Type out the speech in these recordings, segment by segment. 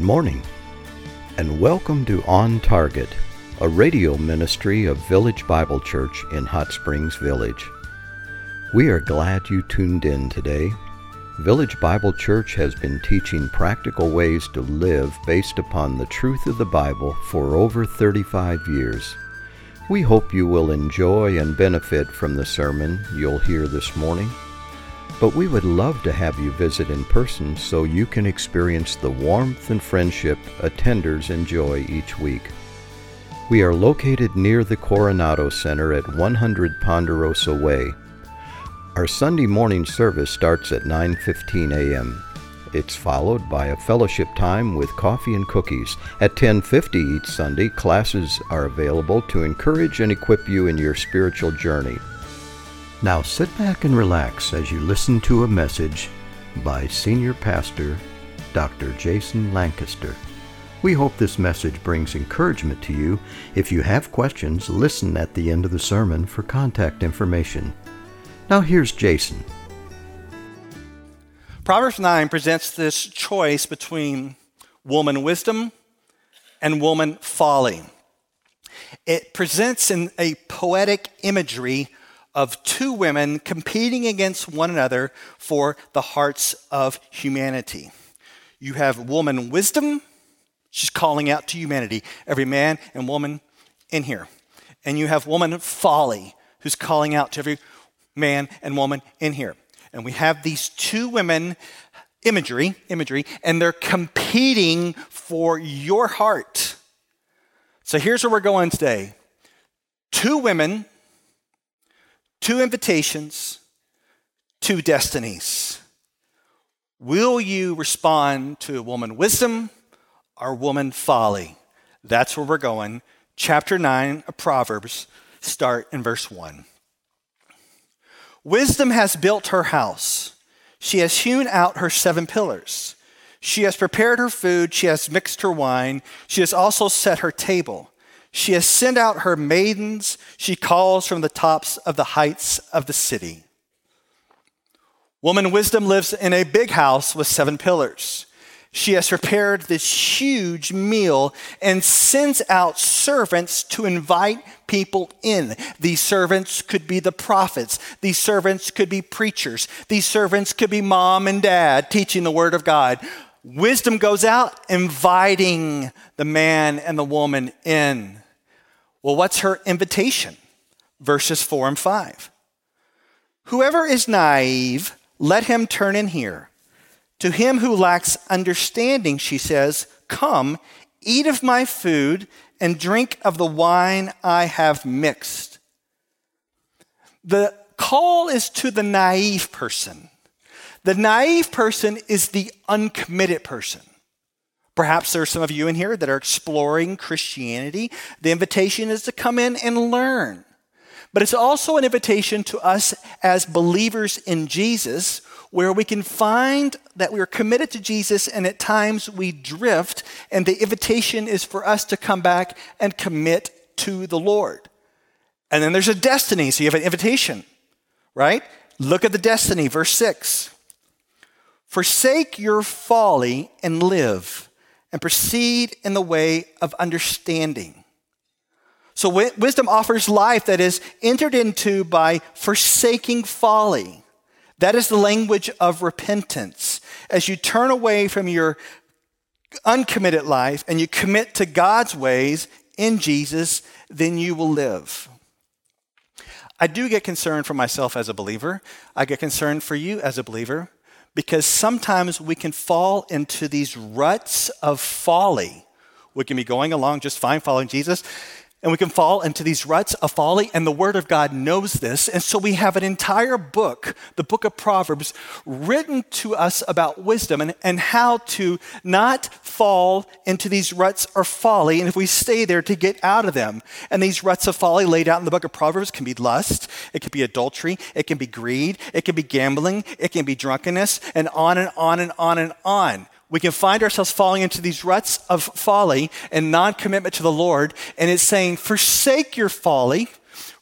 Good morning, and welcome to On Target, a radio ministry of Village Bible Church in Hot Springs Village. We are glad you tuned in today. Village Bible Church has been teaching practical ways to live based upon the truth of the Bible for over 35 years. We hope you will enjoy and benefit from the sermon you'll hear this morning. But we would love to have you visit in person so you can experience the warmth and friendship attenders enjoy each week. We are located near the Coronado Center at 100 Ponderosa Way. Our Sunday morning service starts at 9:15 a.m. It's followed by a fellowship time with coffee and cookies. At 10:50 each Sunday, classes are available to encourage and equip you in your spiritual journey. Now sit back and relax as you listen to a message by Senior Pastor Dr. Jason Lancaster. We hope this message brings encouragement to you. If you have questions, listen at the end of the sermon for contact information. Now here's Jason. Proverbs 9 presents this choice between woman wisdom and woman folly. It presents in a poetic imagery of two women competing against one another for the hearts of humanity. You have woman wisdom, she's calling out to humanity, every man and woman in here. And you have woman folly, who's calling out to every man and woman in here. And we have these two women imagery, imagery, and they're competing for your heart. So here's where we're going today. Two women two invitations, two destinies. Will you respond to woman wisdom or woman folly? That's where we're going. Chapter 9 of Proverbs, start in verse 1. Wisdom has built her house. She has hewn out her seven pillars. She has prepared her food. She has mixed her wine. She has also set her table. She has sent out her maidens. She calls from the tops of the heights of the city. Woman wisdom lives in a big house with seven pillars. She has prepared this huge meal and sends out servants to invite people in. These servants could be the prophets. These servants could be preachers. These servants could be mom and dad teaching the word of God. Wisdom goes out inviting the man and the woman in. Well, what's her invitation? Verses 4 and 5. Whoever is naive, let him turn in here. To him who lacks understanding, she says, Come, eat of my food and drink of the wine I have mixed. The call is to the naive person. The naive person is the uncommitted person. Perhaps there are some of you in here that are exploring Christianity. The invitation is to come in and learn. But it's also an invitation to us as believers in Jesus, where we can find that we are committed to Jesus and at times we drift, and the invitation is for us to come back and commit to the Lord. And then there's a destiny, so you have an invitation, right? Look at the destiny, verse 6. Forsake your folly and live and proceed in the way of understanding. So, wisdom offers life that is entered into by forsaking folly. That is the language of repentance. As you turn away from your uncommitted life and you commit to God's ways in Jesus, then you will live. I do get concerned for myself as a believer. I get concerned for you as a believer because sometimes we can fall into these ruts of folly. We can be going along just fine following Jesus, and we can fall into these ruts of folly, and the Word of God knows this. And so we have an entire book, the book of Proverbs, written to us about wisdom and, and how to not fall into these ruts of folly, and if we stay there, to get out of them. And these ruts of folly laid out in the book of Proverbs can be lust, it can be adultery, it can be greed, it can be gambling, it can be drunkenness, and on and on and on and on we can find ourselves falling into these ruts of folly and non commitment to the Lord. And it's saying, forsake your folly,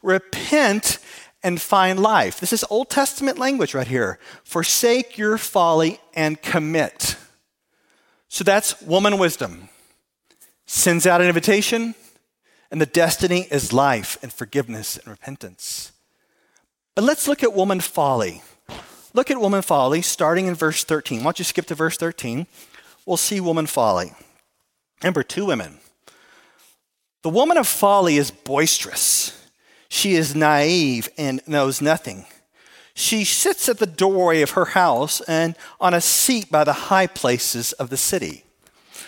repent, and find life. This is Old Testament language right here. Forsake your folly and commit. So that's woman wisdom. Sends out an invitation, and the destiny is life and forgiveness and repentance. But let's look at woman folly. Look at woman folly starting in verse 13. Why don't you skip to verse 13? We'll see woman folly. Remember, two women. The woman of folly is boisterous. She is naive and knows nothing. She sits at the doorway of her house and on a seat by the high places of the city.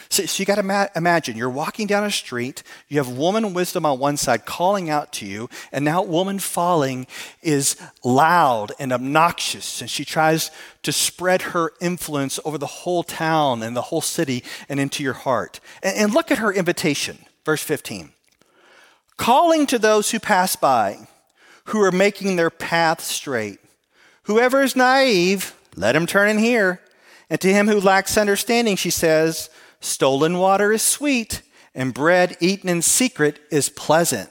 So, so you got to ma- imagine you're walking down a street, you have woman wisdom on one side calling out to you, and now woman folly is loud and obnoxious, and she tries to spread her influence over the whole town and the whole city and into your heart. And, and look at her invitation, verse 15 calling to those who pass by, who are making their path straight. Whoever is naive, let him turn in here. And to him who lacks understanding, she says, Stolen water is sweet, and bread eaten in secret is pleasant.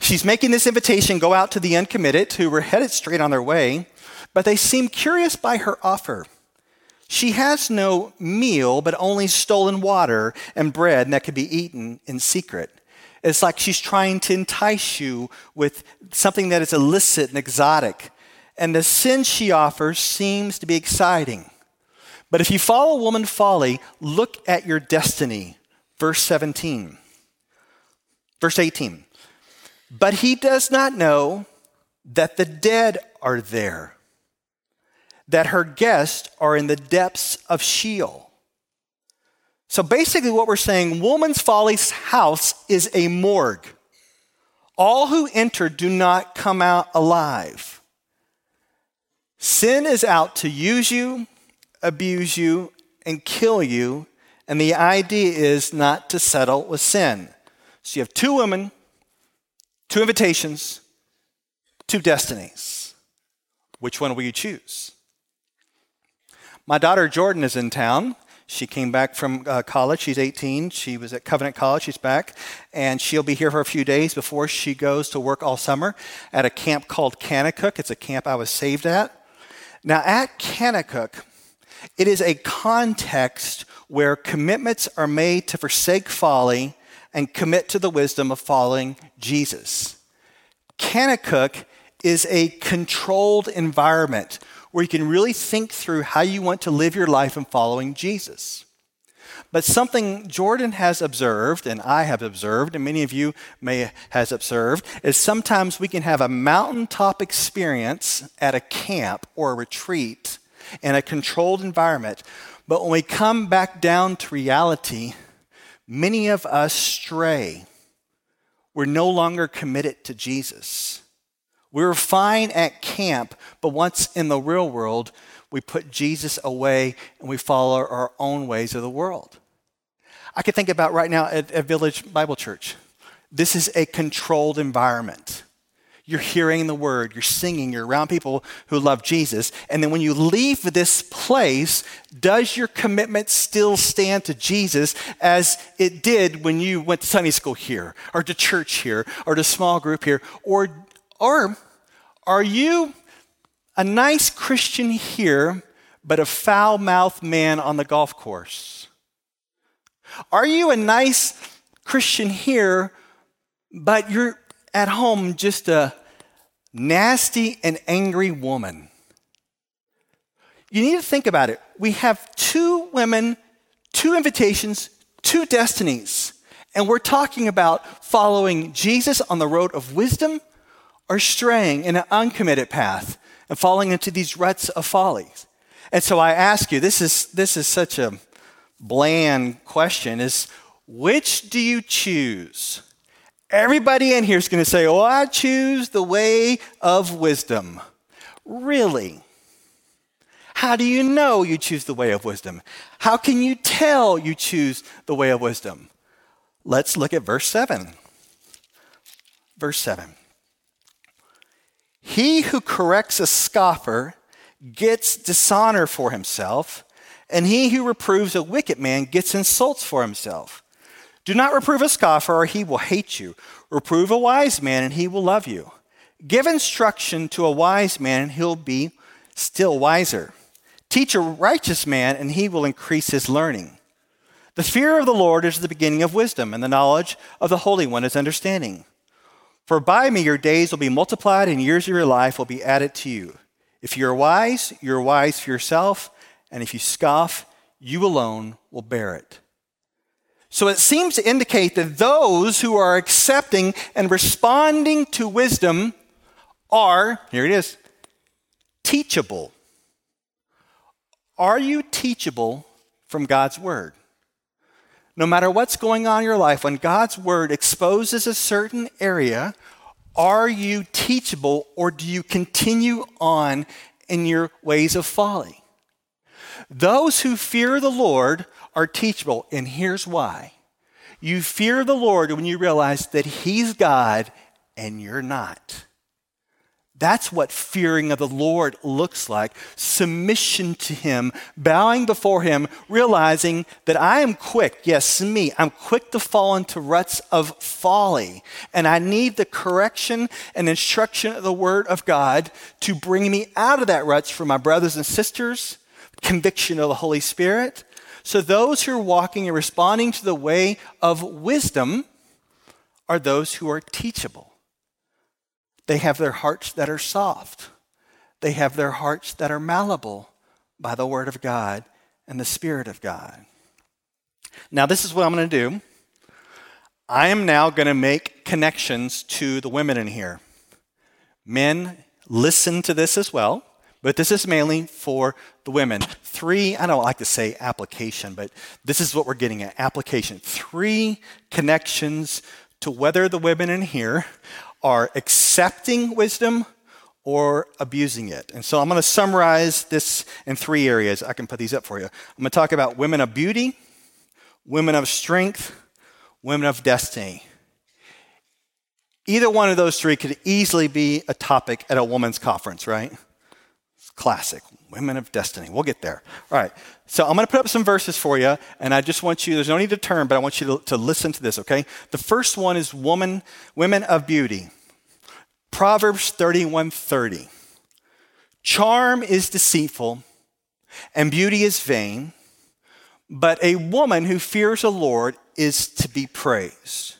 She's making this invitation go out to the uncommitted who were headed straight on their way, but they seem curious by her offer. She has no meal, but only stolen water and bread that can be eaten in secret. It's like she's trying to entice you with something that is illicit and exotic. And the sin she offers seems to be exciting. But if you follow woman folly, look at your destiny. Verse 17. Verse 18. But he does not know that the dead are there, that her guests are in the depths of Sheol. So basically, what we're saying woman's folly's house is a morgue. All who enter do not come out alive. Sin is out to use you, abuse you, and kill you. And the idea is not to settle with sin. So you have two women, two invitations, two destinies. Which one will you choose? My daughter Jordan is in town. She came back from uh, college. She's 18. She was at Covenant College. She's back. And she'll be here for a few days before she goes to work all summer at a camp called Kanakuk. It's a camp I was saved at. Now, at Kanakuk, it is a context where commitments are made to forsake folly and commit to the wisdom of following Jesus. Kanakuk is a controlled environment where you can really think through how you want to live your life in following Jesus. But something Jordan has observed, and I have observed, and many of you may has observed, is sometimes we can have a mountaintop experience at a camp or a retreat in a controlled environment. But when we come back down to reality, many of us stray. We're no longer committed to Jesus. We were fine at camp, but once in the real world, we put Jesus away and we follow our own ways of the world. I could think about right now at, at Village Bible Church. This is a controlled environment. You're hearing the word, you're singing, you're around people who love Jesus. And then when you leave this place, does your commitment still stand to Jesus as it did when you went to Sunday school here, or to church here, or to small group here? Or or are you a nice Christian here, but a foul mouthed man on the golf course? Are you a nice Christian here, but you're at home just a nasty and angry woman? You need to think about it. We have two women, two invitations, two destinies. And we're talking about following Jesus on the road of wisdom or straying in an uncommitted path and falling into these ruts of folly. And so I ask you, this is, this is such a bland question, is which do you choose? Everybody in here is going to say, Oh, I choose the way of wisdom. Really? How do you know you choose the way of wisdom? How can you tell you choose the way of wisdom? Let's look at verse 7. Verse 7. He who corrects a scoffer gets dishonor for himself, and he who reproves a wicked man gets insults for himself. Do not reprove a scoffer, or he will hate you. Reprove a wise man, and he will love you. Give instruction to a wise man, and he'll be still wiser. Teach a righteous man, and he will increase his learning. The fear of the Lord is the beginning of wisdom, and the knowledge of the Holy One is understanding. For by me your days will be multiplied, and years of your life will be added to you. If you're wise, you're wise for yourself, and if you scoff, you alone will bear it. So it seems to indicate that those who are accepting and responding to wisdom are, here it is, teachable. Are you teachable from God's Word? No matter what's going on in your life, when God's Word exposes a certain area, are you teachable or do you continue on in your ways of folly? Those who fear the Lord are teachable, and here's why. You fear the Lord when you realize that He's God and you're not. That's what fearing of the Lord looks like submission to Him, bowing before Him, realizing that I am quick, yes, me, I'm quick to fall into ruts of folly. And I need the correction and instruction of the Word of God to bring me out of that ruts for my brothers and sisters, conviction of the Holy Spirit. So those who are walking and responding to the way of wisdom are those who are teachable. They have their hearts that are soft. They have their hearts that are malleable by the Word of God and the Spirit of God. Now, this is what I'm going to do. I am now going to make connections to the women in here. Men, listen to this as well, but this is mainly for the women. Three, I don't like to say application, but this is what we're getting at application. Three connections to whether the women in here are accepting wisdom or abusing it. And so I'm going to summarize this in three areas. I can put these up for you. I'm going to talk about women of beauty, women of strength, women of destiny. Either one of those three could easily be a topic at a women's conference, right? Classic. Women of destiny. We'll get there. All right. So I'm going to put up some verses for you, and I just want you, there's no need to turn, but I want you to, to listen to this, okay? The first one is woman, women of beauty. Proverbs 31 30. Charm is deceitful, and beauty is vain, but a woman who fears the Lord is to be praised.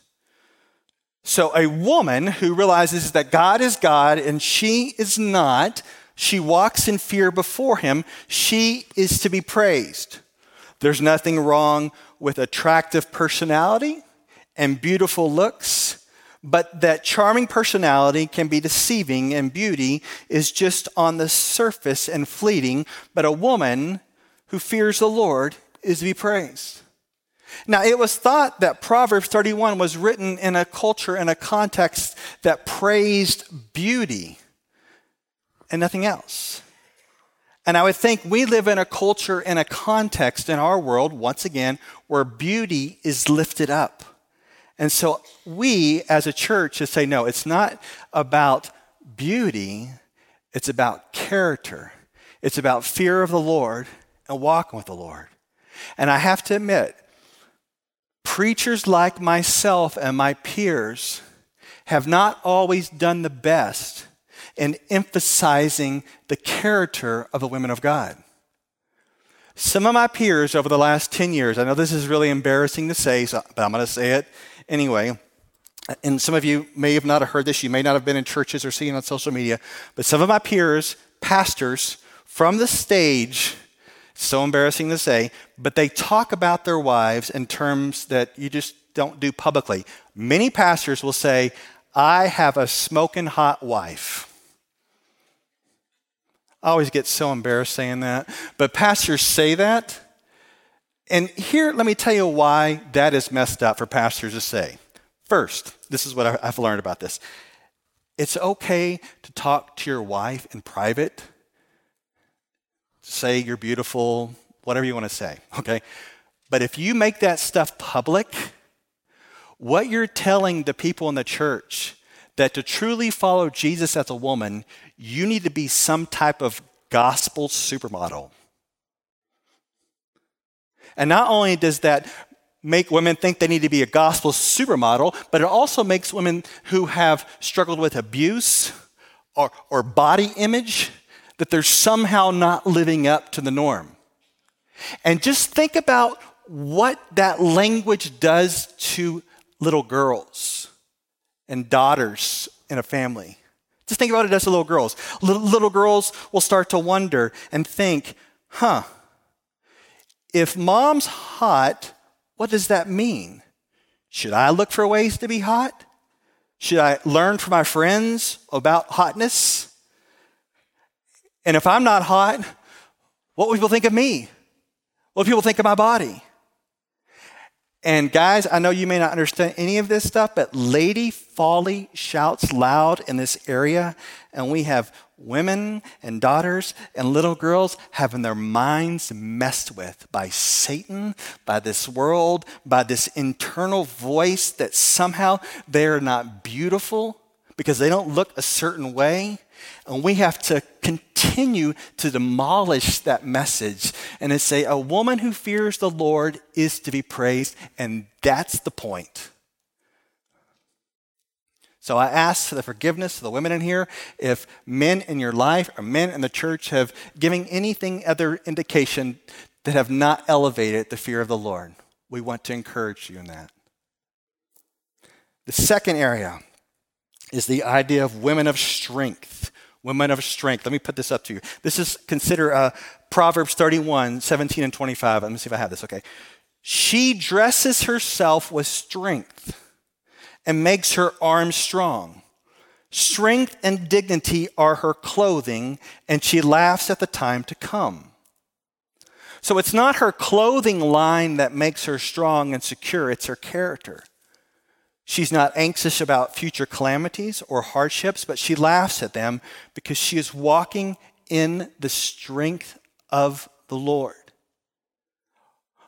So, a woman who realizes that God is God and she is not, she walks in fear before him, she is to be praised. There's nothing wrong with attractive personality and beautiful looks, but that charming personality can be deceiving and beauty is just on the surface and fleeting. But a woman who fears the Lord is to be praised. Now, it was thought that Proverbs 31 was written in a culture and a context that praised beauty and nothing else. And I would think we live in a culture and a context in our world, once again, where beauty is lifted up. And so we as a church should say, no, it's not about beauty, it's about character. It's about fear of the Lord and walking with the Lord. And I have to admit, preachers like myself and my peers have not always done the best and emphasizing the character of the women of God. Some of my peers over the last 10 years, I know this is really embarrassing to say, so, but I'm going to say it anyway. And some of you may have not heard this, you may not have been in churches or seen on social media, but some of my peers, pastors, from the stage, so embarrassing to say, but they talk about their wives in terms that you just don't do publicly. Many pastors will say, I have a smoking hot wife. I always get so embarrassed saying that. But pastors say that. And here, let me tell you why that is messed up for pastors to say. First, this is what I've learned about this it's okay to talk to your wife in private, say you're beautiful, whatever you want to say, okay? But if you make that stuff public, what you're telling the people in the church that to truly follow Jesus as a woman, you need to be some type of gospel supermodel. And not only does that make women think they need to be a gospel supermodel, but it also makes women who have struggled with abuse or, or body image that they're somehow not living up to the norm. And just think about what that language does to little girls and daughters in a family. Just think about it as little girls. Little, little girls will start to wonder and think, huh, if mom's hot, what does that mean? Should I look for ways to be hot? Should I learn from my friends about hotness? And if I'm not hot, what will people think of me? What will people think of my body? And guys, I know you may not understand any of this stuff, but Lady Folly shouts loud in this area, and we have women and daughters and little girls having their minds messed with by Satan, by this world, by this internal voice that somehow they're not beautiful because they don't look a certain way. And we have to continue to demolish that message and to say, a woman who fears the Lord is to be praised, and that's the point. So I ask for the forgiveness of the women in here. If men in your life or men in the church have given anything other indication that have not elevated the fear of the Lord, we want to encourage you in that. The second area is the idea of women of strength. Women of strength. Let me put this up to you. This is consider uh, Proverbs 31, 17 and 25. Let me see if I have this. Okay. She dresses herself with strength and makes her arms strong. Strength and dignity are her clothing, and she laughs at the time to come. So it's not her clothing line that makes her strong and secure, it's her character. She's not anxious about future calamities or hardships, but she laughs at them because she is walking in the strength of the Lord.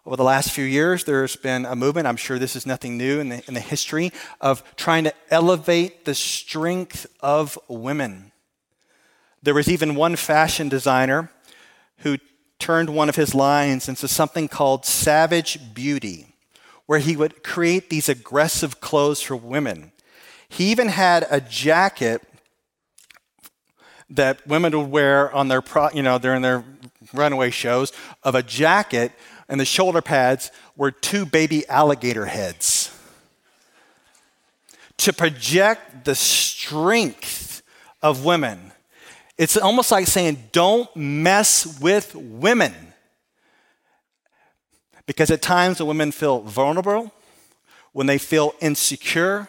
Over the last few years, there's been a movement, I'm sure this is nothing new in the, in the history, of trying to elevate the strength of women. There was even one fashion designer who turned one of his lines into something called savage beauty, where he would create these aggressive clothes for women. He even had a jacket that women would wear on their, pro, you know, during their runaway shows of a jacket and the shoulder pads were two baby alligator heads to project the strength of women. It's almost like saying, don't mess with women. Because at times when women feel vulnerable, when they feel insecure,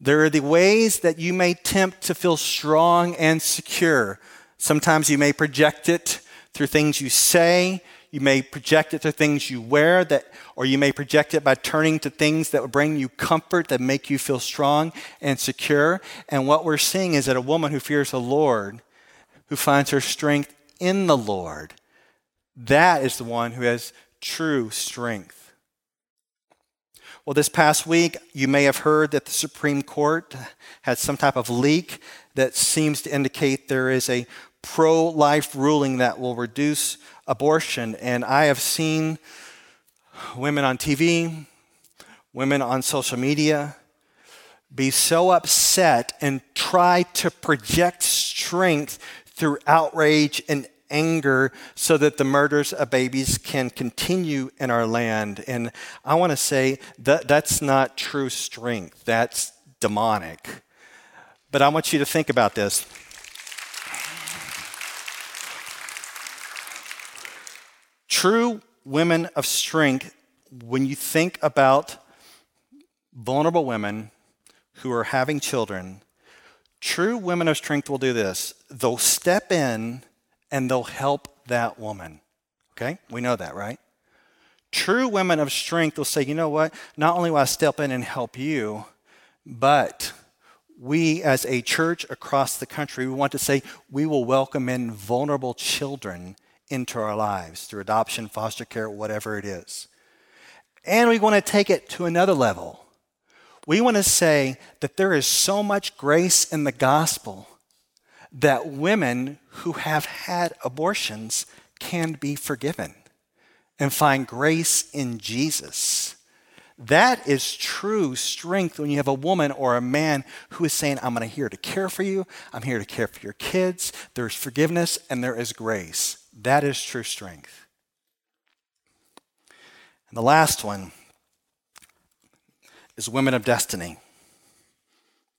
there are the ways that you may tempt to feel strong and secure. Sometimes you may project it through things you say, you may project it through things you wear that or you may project it by turning to things that bring you comfort that make you feel strong and secure. And what we're seeing is that a woman who fears the Lord, who finds her strength in the Lord, that is the one who has true strength. Well, this past week, you may have heard that the Supreme Court had some type of leak that seems to indicate there is a pro life ruling that will reduce abortion. And I have seen women on TV, women on social media be so upset and try to project strength through outrage and anger so that the murders of babies can continue in our land. And I want to say that that's not true strength, that's demonic. But I want you to think about this. True women of strength, when you think about vulnerable women who are having children, true women of strength will do this. They'll step in and they'll help that woman. Okay? We know that, right? True women of strength will say, you know what? Not only will I step in and help you, but we as a church across the country, we want to say we will welcome in vulnerable children into our lives through adoption, foster care, whatever it is. And we want to take it to another level. We want to say that there is so much grace in the gospel that women who have had abortions can be forgiven and find grace in Jesus. That is true strength when you have a woman or a man who is saying, I'm going to here to care for you, I'm here to care for your kids, there's forgiveness, and there is grace. That is true strength. And the last one is women of destiny.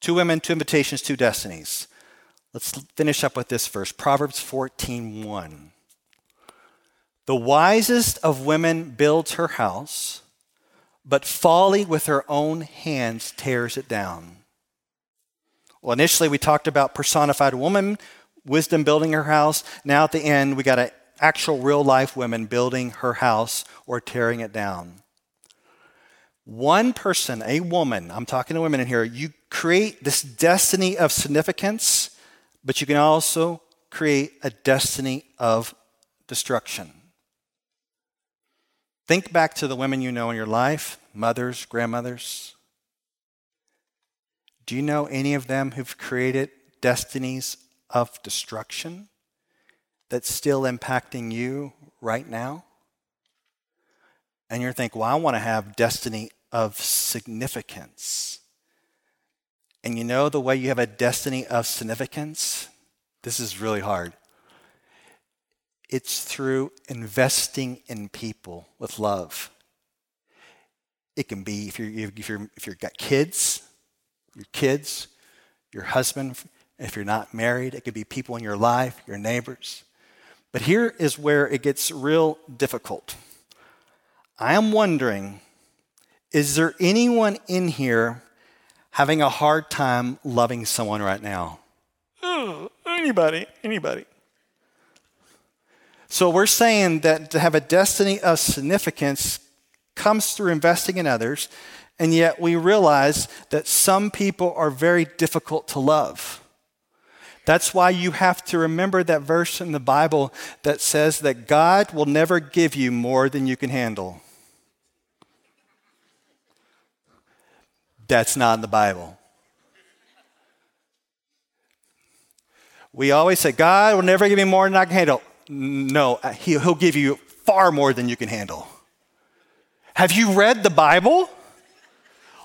Two women, two invitations, two destinies. Let's finish up with this verse, Proverbs 14:1. The wisest of women builds her house but folly with her own hands tears it down. Well, initially we talked about personified woman, wisdom building her house. Now at the end, we got an actual real life woman building her house or tearing it down. One person, a woman, I'm talking to women in here, you create this destiny of significance, but you can also create a destiny of destruction. Think back to the women you know in your life, mothers, grandmothers. Do you know any of them who've created destinies of destruction that's still impacting you right now? And you're thinking, well, I want to have destiny of significance. And you know the way you have a destiny of significance? This is really hard. It's through investing in people with love. It can be if you're, if you're, if you've got kids, your kids, your husband, if you're not married, it could be people in your life, your neighbors. But here is where it gets real difficult. I am wondering is there anyone in here having a hard time loving someone right now? Oh, anybody, anybody. So we're saying that to have a destiny of significance comes through investing in others, and yet we realize that some people are very difficult to love. That's why you have to remember that verse in the Bible that says that God will never give you more than you can handle. That's not in the Bible. We always say, God will never give me more than I can handle. No, he'll give you far more than you can handle. Have you read the Bible?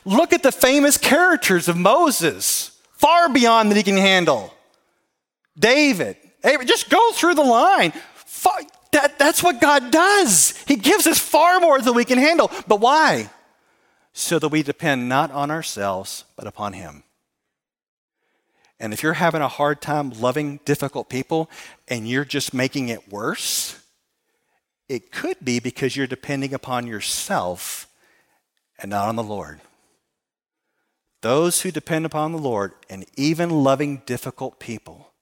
Look at the famous characters of Moses, far beyond that he can handle. David, just go through the line. That, that's what God does. He gives us far more than we can handle. But why? So that we depend not on ourselves, but upon Him. And if you're having a hard time loving difficult people and you're just making it worse, it could be because you're depending upon yourself and not on the Lord. Those who depend upon the Lord and even loving difficult people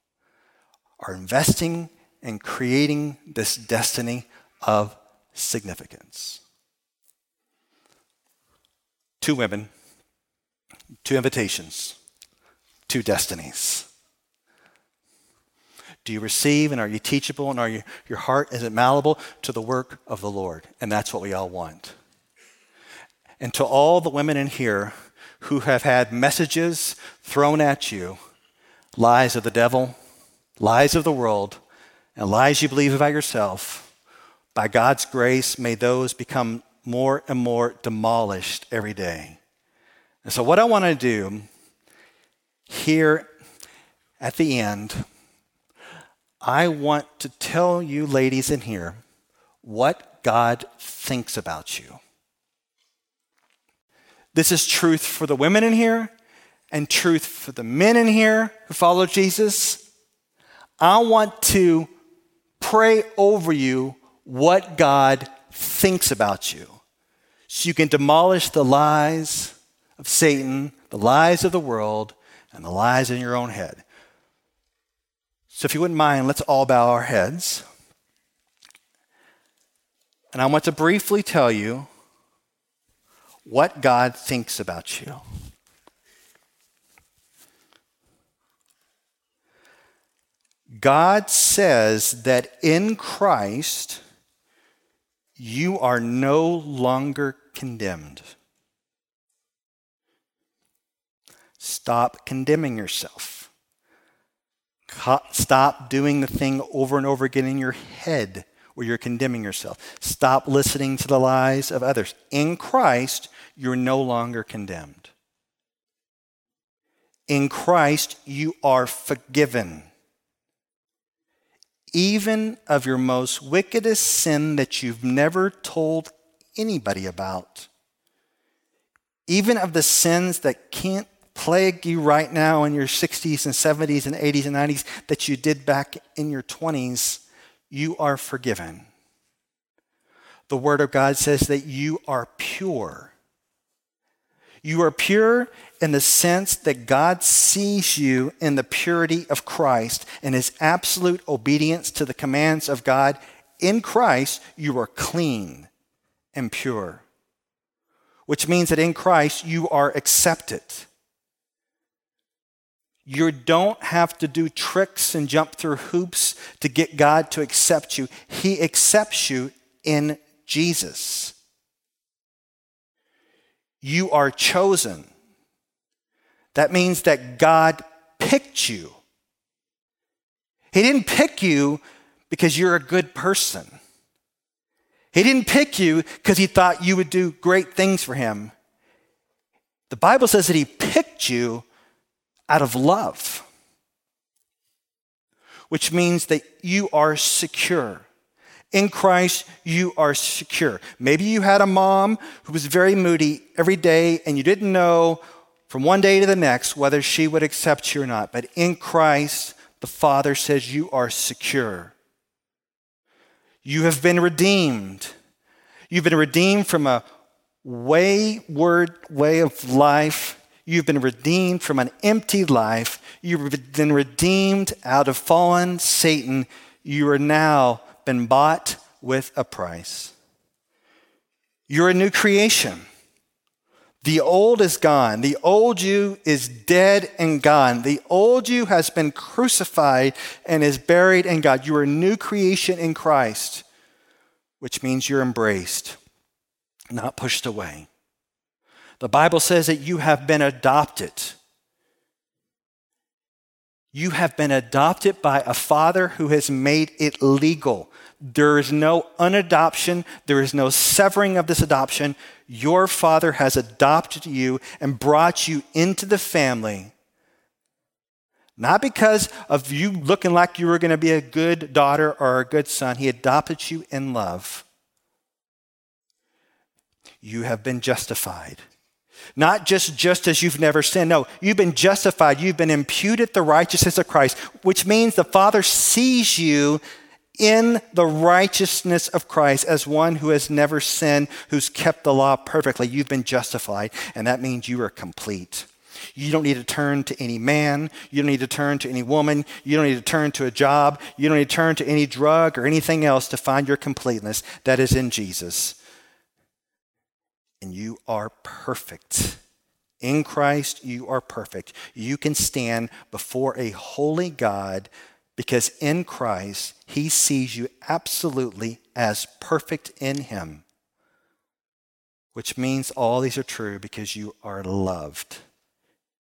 are investing and creating this destiny of significance. Two women, two invitations two destinies. Do you receive and are you teachable and are you, your heart, is it malleable to the work of the Lord? And that's what we all want. And to all the women in here who have had messages thrown at you, lies of the devil, lies of the world, and lies you believe about yourself, by God's grace, may those become more and more demolished every day. And so, what I want to do here at the end, I want to tell you, ladies in here, what God thinks about you. This is truth for the women in here and truth for the men in here who follow Jesus. I want to pray over you what God thinks about you so you can demolish the lies of Satan, the lies of the world, and the lies in your own head. So, if you wouldn't mind, let's all bow our heads. And I want to briefly tell you what God thinks about you. God says that in Christ, you are no longer condemned. Stop condemning yourself. Stop doing the thing over and over again in your head where you're condemning yourself. Stop listening to the lies of others. In Christ, you're no longer condemned. In Christ, you are forgiven. Even of your most wickedest sin that you've never told anybody about. Even of the sins that can't plague you right now in your 60s and 70s and 80s and 90s that you did back in your 20s, you are forgiven. The Word of God says that you are pure. You are pure in the sense that God sees you in the purity of Christ and his absolute obedience to the commands of God. In Christ, you are clean and pure, which means that in Christ, you are accepted. You don't have to do tricks and jump through hoops to get God to accept you. He accepts you in Jesus. You are chosen. That means that God picked you. He didn't pick you because you're a good person. He didn't pick you because he thought you would do great things for him. The Bible says that he picked you out of love, which means that you are secure. In Christ, you are secure. Maybe you had a mom who was very moody every day and you didn't know from one day to the next whether she would accept you or not. But in Christ, the Father says you are secure. You have been redeemed. You've been redeemed from a wayward way of life You've been redeemed from an empty life. You've been redeemed out of fallen Satan. You are now been bought with a price. You're a new creation. The old is gone. The old you is dead and gone. The old you has been crucified and is buried in God. You are a new creation in Christ, which means you're embraced, not pushed away. The Bible says that you have been adopted. You have been adopted by a father who has made it legal. There is no unadoption, there is no severing of this adoption. Your father has adopted you and brought you into the family. Not because of you looking like you were going to be a good daughter or a good son. He adopted you in love. You have been justified. Not just just as you've never sinned. No, you've been justified. You've been imputed the righteousness of Christ, which means the Father sees you in the righteousness of Christ as one who has never sinned, who's kept the law perfectly. You've been justified, and that means you are complete. You don't need to turn to any man. You don't need to turn to any woman. You don't need to turn to a job. You don't need to turn to any drug or anything else to find your completeness. That is in Jesus and you are perfect. In Christ, you are perfect. You can stand before a holy God because in Christ, He sees you absolutely as perfect in Him, which means all these are true because you are loved.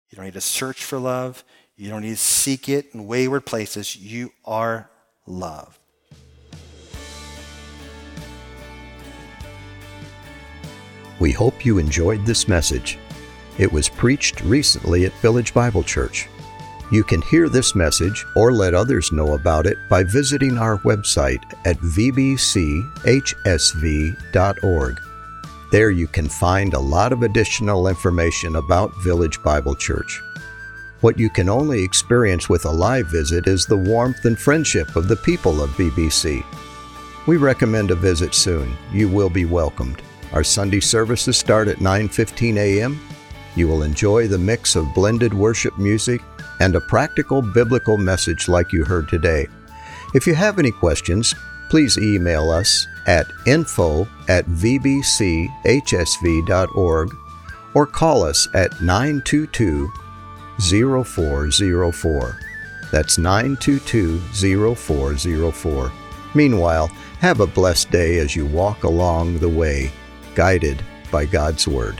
You don't need to search for love, you don't need to seek it in wayward places. You are loved. We hope you enjoyed this message. It was preached recently at Village Bible Church. You can hear this message or let others know about it by visiting our website at vbchsv.org. There you can find a lot of additional information about Village Bible Church. What you can only experience with a live visit is the warmth and friendship of the people of VBC. We recommend a visit soon. You will be welcomed. Our Sunday services start at 9:15 a.m. You will enjoy the mix of blended worship music and a practical biblical message like you heard today. If you have any questions, please email us at info at vbchsv.org or call us at 922 0404. That's 922 0404. Meanwhile, have a blessed day as you walk along the way guided by God's Word.